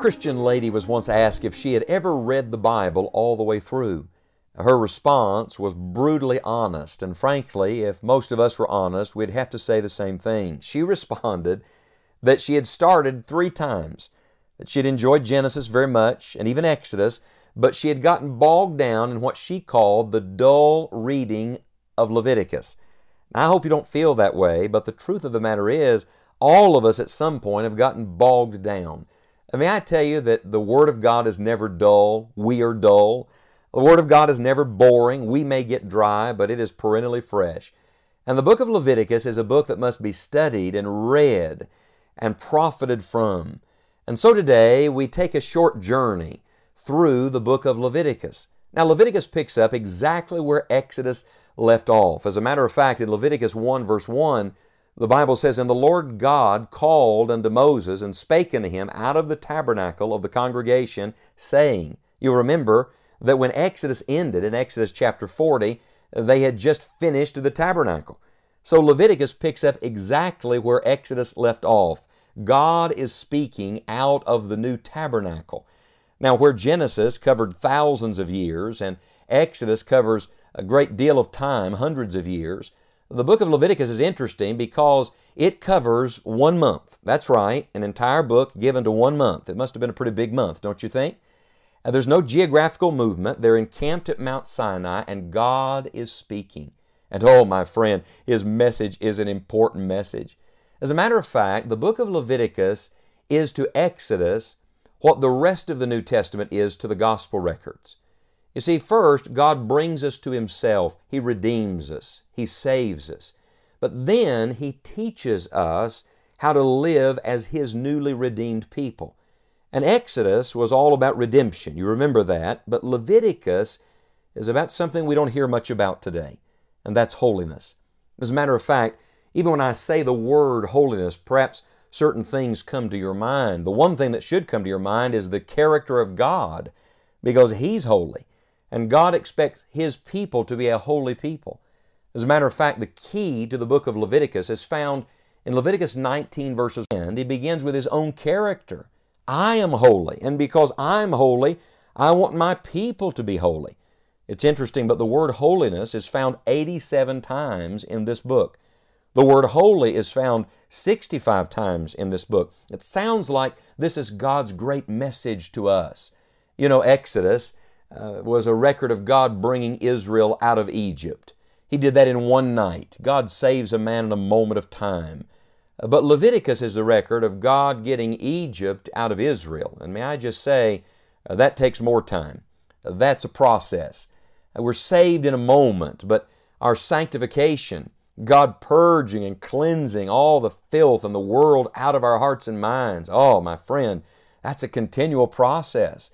Christian lady was once asked if she had ever read the Bible all the way through. Her response was brutally honest, and frankly, if most of us were honest, we'd have to say the same thing. She responded that she had started three times, that she had enjoyed Genesis very much, and even Exodus, but she had gotten bogged down in what she called the dull reading of Leviticus. Now, I hope you don't feel that way, but the truth of the matter is, all of us at some point have gotten bogged down. May I tell you that the Word of God is never dull. We are dull. The Word of God is never boring. We may get dry, but it is perennially fresh. And the book of Leviticus is a book that must be studied and read and profited from. And so today we take a short journey through the book of Leviticus. Now, Leviticus picks up exactly where Exodus left off. As a matter of fact, in Leviticus 1, verse 1, the Bible says, And the Lord God called unto Moses and spake unto him out of the tabernacle of the congregation, saying, You'll remember that when Exodus ended in Exodus chapter 40, they had just finished the tabernacle. So Leviticus picks up exactly where Exodus left off. God is speaking out of the new tabernacle. Now, where Genesis covered thousands of years and Exodus covers a great deal of time, hundreds of years, the book of Leviticus is interesting because it covers one month. That's right, an entire book given to one month. It must have been a pretty big month, don't you think? And there's no geographical movement. They're encamped at Mount Sinai, and God is speaking. And oh, my friend, His message is an important message. As a matter of fact, the book of Leviticus is to Exodus what the rest of the New Testament is to the Gospel records. You see, first, God brings us to Himself. He redeems us. He saves us. But then He teaches us how to live as His newly redeemed people. And Exodus was all about redemption. You remember that. But Leviticus is about something we don't hear much about today, and that's holiness. As a matter of fact, even when I say the word holiness, perhaps certain things come to your mind. The one thing that should come to your mind is the character of God, because He's holy. And God expects His people to be a holy people. As a matter of fact, the key to the book of Leviticus is found in Leviticus 19, verses 10. He begins with His own character. I am holy, and because I'm holy, I want my people to be holy. It's interesting, but the word holiness is found 87 times in this book. The word holy is found 65 times in this book. It sounds like this is God's great message to us. You know, Exodus uh, was a record of God bringing Israel out of Egypt. He did that in one night. God saves a man in a moment of time. Uh, but Leviticus is the record of God getting Egypt out of Israel. And may I just say, uh, that takes more time. Uh, that's a process. Uh, we're saved in a moment, but our sanctification, God purging and cleansing all the filth and the world out of our hearts and minds, oh, my friend, that's a continual process.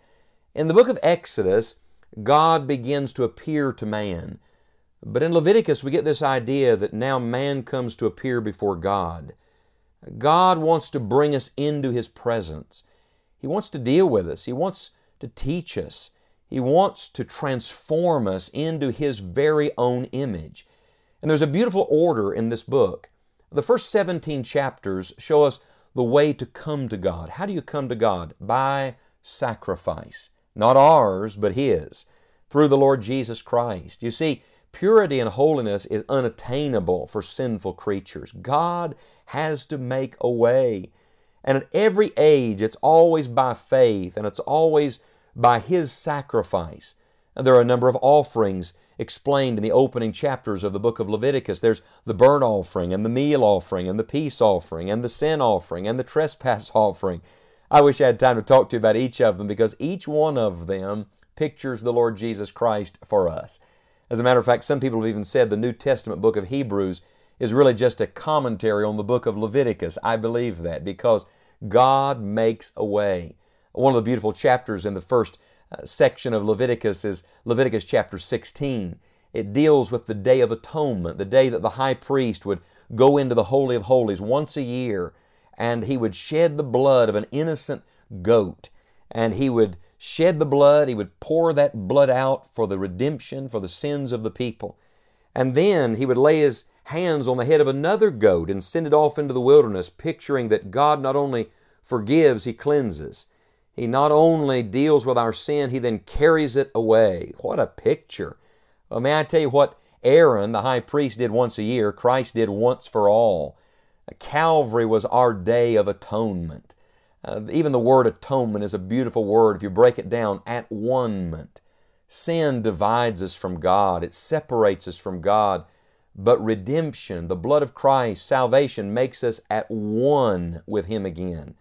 In the book of Exodus, God begins to appear to man. But in Leviticus, we get this idea that now man comes to appear before God. God wants to bring us into His presence. He wants to deal with us. He wants to teach us. He wants to transform us into His very own image. And there's a beautiful order in this book. The first 17 chapters show us the way to come to God. How do you come to God? By sacrifice not ours, but His, through the Lord Jesus Christ. You see, purity and holiness is unattainable for sinful creatures. God has to make a way. And at every age, it's always by faith and it's always by His sacrifice. And there are a number of offerings explained in the opening chapters of the book of Leviticus. There's the burnt offering and the meal offering and the peace offering and the sin offering and the trespass offering. I wish I had time to talk to you about each of them because each one of them pictures the Lord Jesus Christ for us. As a matter of fact, some people have even said the New Testament book of Hebrews is really just a commentary on the book of Leviticus. I believe that because God makes a way. One of the beautiful chapters in the first uh, section of Leviticus is Leviticus chapter 16. It deals with the Day of Atonement, the day that the high priest would go into the Holy of Holies once a year and he would shed the blood of an innocent goat. And he would shed the blood, he would pour that blood out for the redemption, for the sins of the people. And then he would lay his hands on the head of another goat and send it off into the wilderness, picturing that God not only forgives, he cleanses. He not only deals with our sin, he then carries it away. What a picture. Well, may I tell you what Aaron, the high priest, did once a year, Christ did once for all. Calvary was our day of atonement. Uh, even the word atonement is a beautiful word if you break it down at one Sin divides us from God, it separates us from God. But redemption, the blood of Christ, salvation makes us at one with Him again.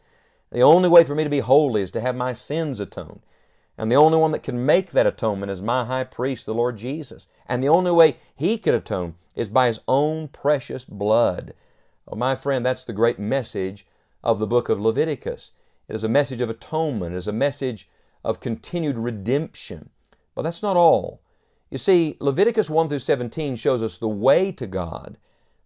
The only way for me to be holy is to have my sins atoned. And the only one that can make that atonement is my high priest, the Lord Jesus. And the only way He could atone is by His own precious blood. Oh, my friend, that's the great message of the book of Leviticus. It is a message of atonement, it is a message of continued redemption. But that's not all. You see, Leviticus 1 through 17 shows us the way to God.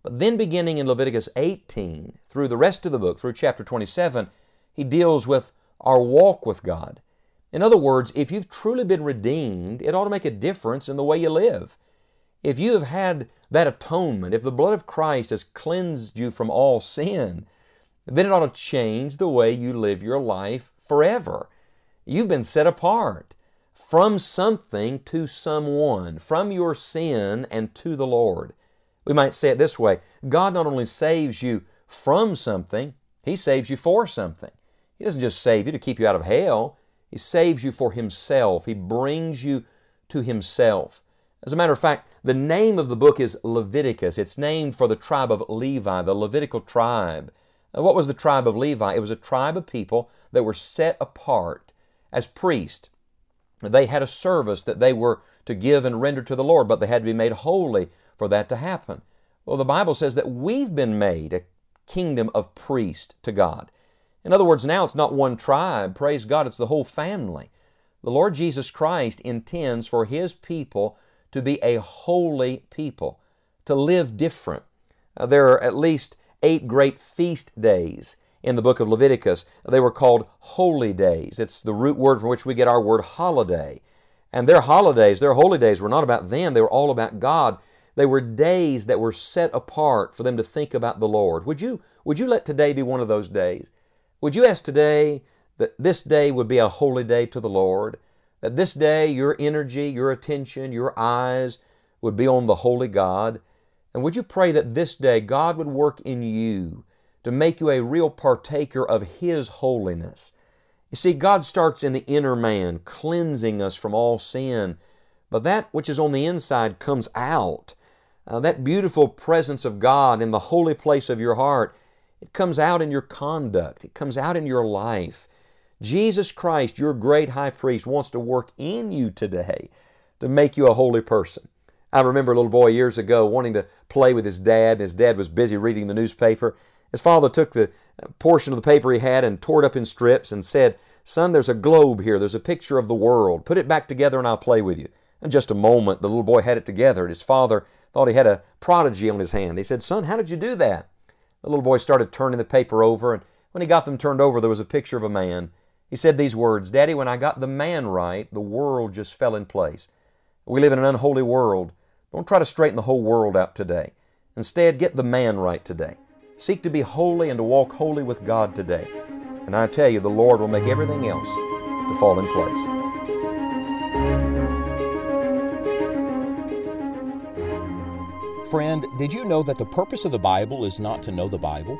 But then, beginning in Leviticus 18, through the rest of the book, through chapter 27, he deals with our walk with God. In other words, if you've truly been redeemed, it ought to make a difference in the way you live. If you have had that atonement, if the blood of Christ has cleansed you from all sin, then it ought to change the way you live your life forever. You've been set apart from something to someone, from your sin and to the Lord. We might say it this way God not only saves you from something, He saves you for something. He doesn't just save you to keep you out of hell, He saves you for Himself. He brings you to Himself. As a matter of fact, the name of the book is Leviticus. It's named for the tribe of Levi, the Levitical tribe. Now, what was the tribe of Levi? It was a tribe of people that were set apart as priests. They had a service that they were to give and render to the Lord, but they had to be made holy for that to happen. Well, the Bible says that we've been made a kingdom of priests to God. In other words, now it's not one tribe, praise God, it's the whole family. The Lord Jesus Christ intends for His people to be a holy people, to live different. Uh, there are at least eight great feast days in the book of Leviticus. They were called holy days. It's the root word from which we get our word holiday. And their holidays, their holy days, were not about them, they were all about God. They were days that were set apart for them to think about the Lord. Would you, would you let today be one of those days? Would you ask today that this day would be a holy day to the Lord? That this day your energy, your attention, your eyes would be on the Holy God? And would you pray that this day God would work in you to make you a real partaker of His holiness? You see, God starts in the inner man, cleansing us from all sin, but that which is on the inside comes out. Uh, that beautiful presence of God in the holy place of your heart, it comes out in your conduct, it comes out in your life. Jesus Christ, your great high priest, wants to work in you today to make you a holy person. I remember a little boy years ago wanting to play with his dad. And his dad was busy reading the newspaper. His father took the portion of the paper he had and tore it up in strips and said, Son, there's a globe here. There's a picture of the world. Put it back together and I'll play with you. In just a moment, the little boy had it together, and his father thought he had a prodigy on his hand. He said, Son, how did you do that? The little boy started turning the paper over, and when he got them turned over, there was a picture of a man. He said these words Daddy, when I got the man right, the world just fell in place. We live in an unholy world. Don't try to straighten the whole world out today. Instead, get the man right today. Seek to be holy and to walk holy with God today. And I tell you, the Lord will make everything else to fall in place. Friend, did you know that the purpose of the Bible is not to know the Bible?